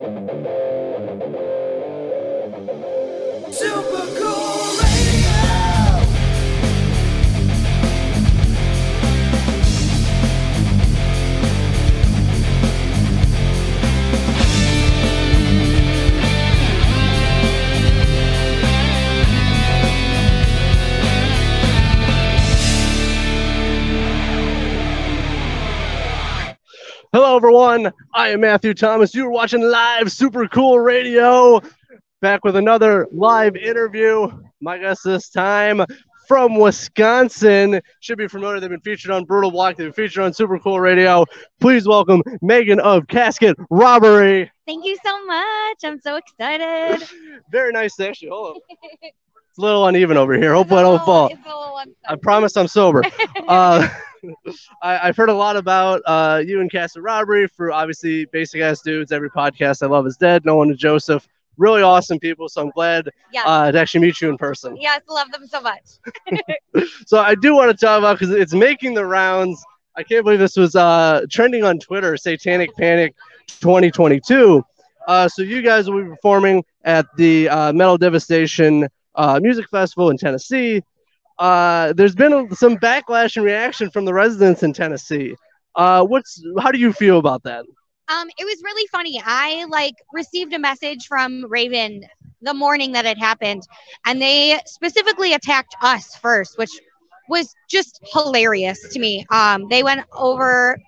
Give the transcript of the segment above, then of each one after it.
Super cool radio. Hello, everyone. I am Matthew Thomas. You are watching live Super Cool Radio. Back with another live interview. My guest this time from Wisconsin. Should be familiar. They've been featured on Brutal Block. They've been featured on Super Cool Radio. Please welcome Megan of Casket Robbery. Thank you so much. I'm so excited. Very nice to actually. Hold on. It's a little uneven over here. Hopefully, I don't fall. It's a little I promise I'm sober. Uh, I, I've heard a lot about uh, you and Casket Robbery for obviously Basic Ass Dudes. Every podcast I love is dead. No one to Joseph. Really awesome people. So I'm glad yeah. uh, to actually meet you in person. yes, love them so much. So I do want to talk about because it's making the rounds. I can't believe this was uh, trending on Twitter. Satanic Panic 2022. Uh, so you guys will be performing at the uh, Metal Devastation uh, Music Festival in Tennessee. Uh, there's been a, some backlash and reaction from the residents in Tennessee. Uh, what's how do you feel about that? Um, it was really funny. I like received a message from Raven the morning that it happened, and they specifically attacked us first, which was just hilarious to me. Um, they went over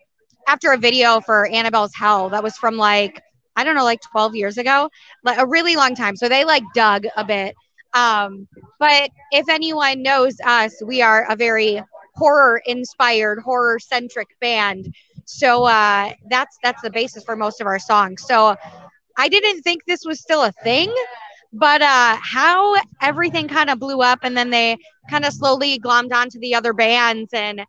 after a video for Annabelle's Hell that was from like I don't know, like 12 years ago, like a really long time. So they like dug a bit. Um, but if anyone knows us, we are a very horror inspired, horror centric band. So uh, that's that's the basis for most of our songs. So I didn't think this was still a thing, but uh, how everything kind of blew up, and then they kind of slowly glommed onto the other bands and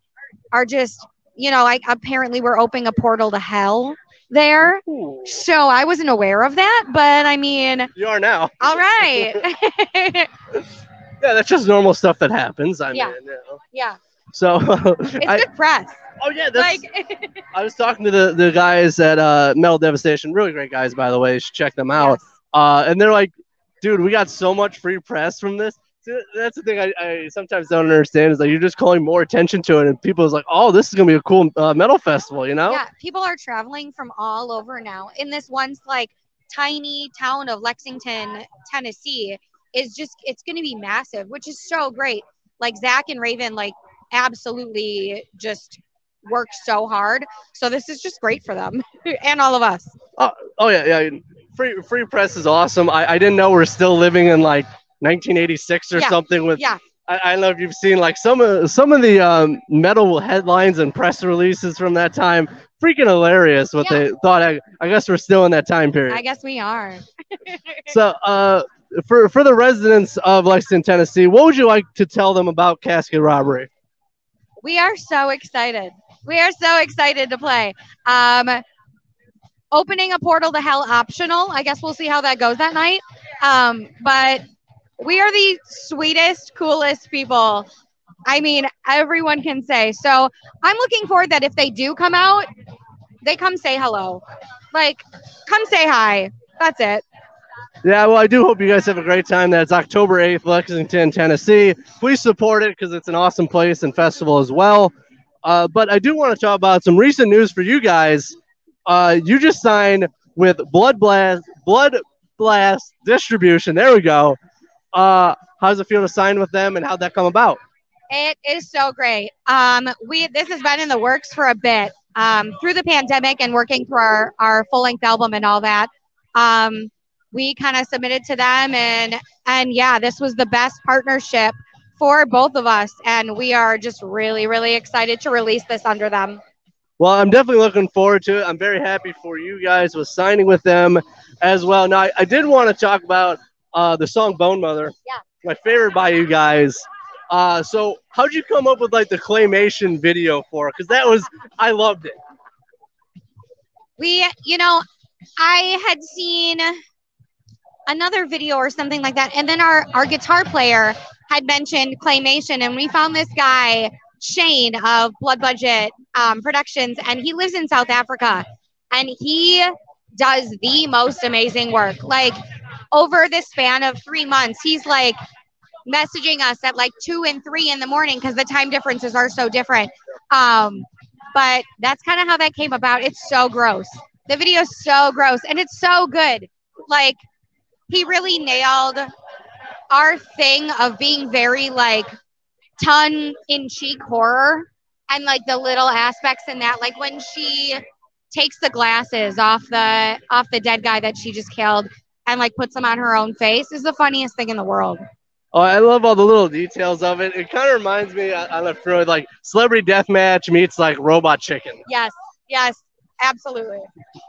are just, you know, I apparently we're opening a portal to hell there. So I wasn't aware of that, but I mean, You are now. all right. Yeah, that's just normal stuff that happens. I Yeah. mean, you know. yeah, So, it's I, good press. oh yeah, that's. Like, I was talking to the, the guys at uh, Metal Devastation, really great guys, by the way. You should check them out. yes. Uh, and they're like, dude, we got so much free press from this. So That's the thing I, I sometimes don't understand is like you're just calling more attention to it, and people is like, oh, this is gonna be a cool uh, metal festival, you know? Yeah, people are traveling from all over now. In this once like tiny town of Lexington, Tennessee, is just it's to be massive, which is so great. Like Zach and Raven, like absolutely just work so hard. So this is just great for them and all of us. Oh yeah, yeah. Free free press is awesome. I, I didn't know we're still living in like 1986 or Yeah, something with yeah. I, I don't know if you've seen like some of some of the um, metal headlines and press releases from that time. Freaking hilarious what Yeah. they thought. I, I guess we're still in that time period. I guess we are. so, uh, for for the residents of Lexington, Tennessee, what would you like to tell them about casket robbery? We are so excited. We are so excited to play. Um, opening a portal to hell optional. I guess we'll see how that goes that night. Um, but we are the sweetest, coolest people. I mean, everyone can say. So I'm looking forward that if they do come out, they come say hello. Like, come say hi. That's it. Yeah, well, I do hope you guys have a great time. That's October 8th, Lexington, Tennessee. Please support it because it's an awesome place and festival as well. Uh, but I do want to talk about some recent news for you guys. Uh, you just signed with Blood Blast, Blood Blast Distribution. There we go. Uh, how does it feel to sign with them, and how'd that come about? It is so great. Um, we this has been in the works for a bit. Um, through the pandemic and working through our, our full length album and all that. Um, we kind of submitted to them and and yeah, this was the best partnership for both of us, and we are just really really excited to release this under them. Well, I'm definitely looking forward to it. I'm very happy for you guys with signing with them as well. Now, I, I did want to talk about uh, the song Bone Mother. Yeah. My favorite by you guys. Uh, so, how'd you come up with like the claymation video for it? Because that was, I loved it. we you know i had seen another video or something like that and then our our guitar player had mentioned claymation and we found this guy shane of blood budget um, productions and he lives in south africa and he does the most amazing work. Like over this span of three months, he's like messaging us at like two and three in the morning because the time differences are so different. Um, but that's kind of how that came about. It's so gross. The video is so gross and it's so good. Like he really nailed our thing of being very like tongue in cheek horror and like the little aspects in that like when she takes the glasses off the off the dead guy that she just killed and like puts them on her own face is the funniest thing in the world Oh, I love all the little details of it. It kind of reminds me on on the throw like Celebrity Deathmatch meets like Robot Chicken. yes yes absolutely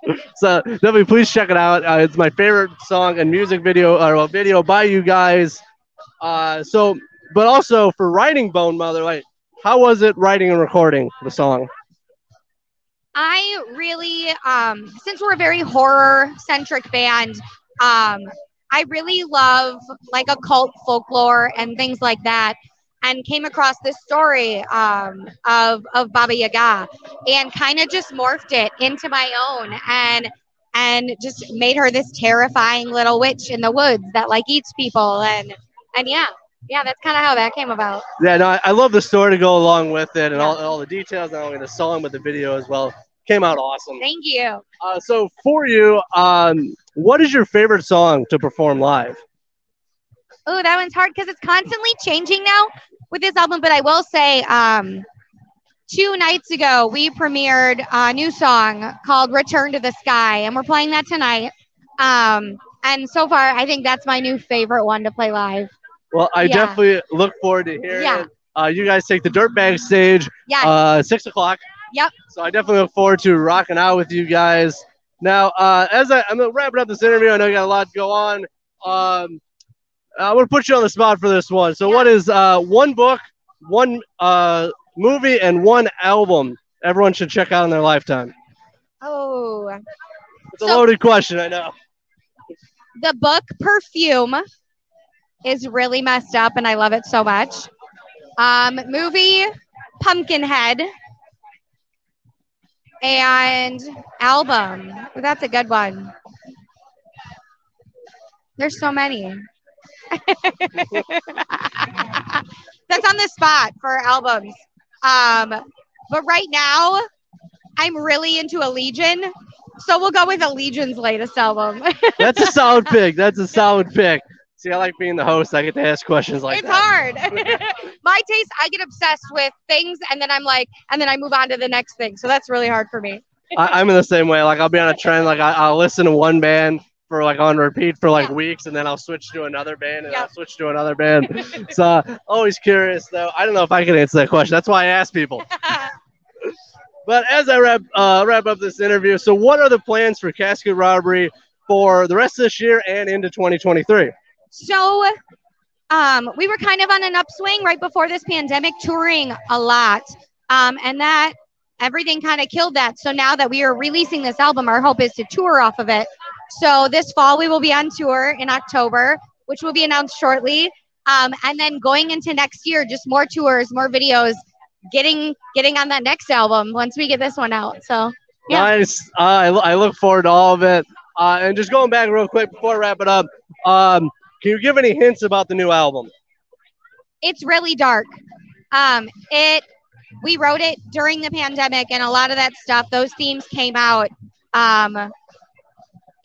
So definitely, please check it out. Uh, it's my favorite song and music video or well, video by you guys. Uh, so, but also for writing Bone Mother, like, how was it writing and recording the song? I really, um, since we're a very horror centric band, um, I really love like occult folklore and things like that. And came across this story um, of of Baba Yaga, and kind of just morphed it into my own, and and just made her this terrifying little witch in the woods that like eats people, and and yeah, yeah, that's kind of how that came about. Yeah, no, I, I love the story to go along with it and all, all the details, not only the song but the video as well. Came out awesome. Thank you. Uh, so for you, um, what is your favorite song to perform live? Oh, that one's hard because it's constantly changing now with this album. But I will say, um, two nights ago we premiered a new song called "Return to the Sky," and we're playing that tonight. Um, and so far, I think that's my new favorite one to play live. Well, I Yeah. definitely look forward to hearing Yeah. it. Uh, you guys take the Dirtbag stage Yeah, uh, six o'clock. Yep. So I definitely look forward to rocking out with you guys. Now, uh, as I, I'm wrapping up this interview, I know you got a lot to go on. Um, I'm gonna put you on the spot for this one. So, Yeah. what is uh, one book, one uh, movie, and one album everyone should check out in their lifetime? oh, It's a loaded question, I know. the book Perfume is really messed up, and I love it so much. Um, movie Pumpkinhead and album. That's a good one. There's so many. That's on the spot for albums. Um, but right now, I'm really into Allegaeon, so we'll go with Allegaeon's latest album. That's a solid pick. That's a solid pick. See, I like being the host. I get to ask questions like it's that. hard. My taste, I get obsessed with things, and then I'm like, and then I move on to the next thing. So that's really hard for me. I, I'm in the same way. Like I'll be on a trend. Like I, I'll listen to one band for like on repeat for like Yeah. weeks, and then I'll switch to another band, and. I'll switch to another band. so uh, always curious though. I don't know if I can answer that question. That's why I ask people. But as I wrap uh, wrap up this interview, so what are the plans for Casket Robbery for the rest of this year and into 2023? So, um, we were kind of on an upswing right before this pandemic, touring a lot, um, and that everything kind of killed that. So now that we are releasing this album, our hope is to tour off of it. So this fall we will be on tour in October, which will be announced shortly. Um, and then going into next year, just more tours, more videos, getting getting on that next album once we get this one out. So Yeah. Nice. Uh, I, I look forward to all of it. Uh, and just going back real quick before I wrap it up, um, can you give any hints about the new album? it's really dark. Um, it we wrote it during the pandemic, and a lot of that stuff, those themes came out. Um,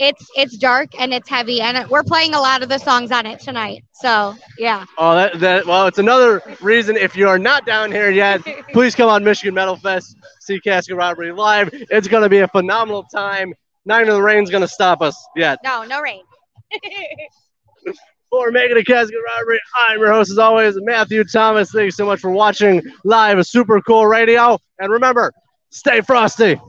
it's it's dark and it's heavy, and we're playing a lot of the songs on it tonight. So yeah, Oh, that, that well, it's another reason. If you are not down here yet, please come on Michigan Metal Fest, see Casket Robbery live. It's going to be a phenomenal time. Not of the rain's going to stop us yet. no, no rain. For making a Casket Robbery, I'm your host as always, Matthew Thomas. Thank you so much for watching live. A super cool radio, and remember, stay frosty.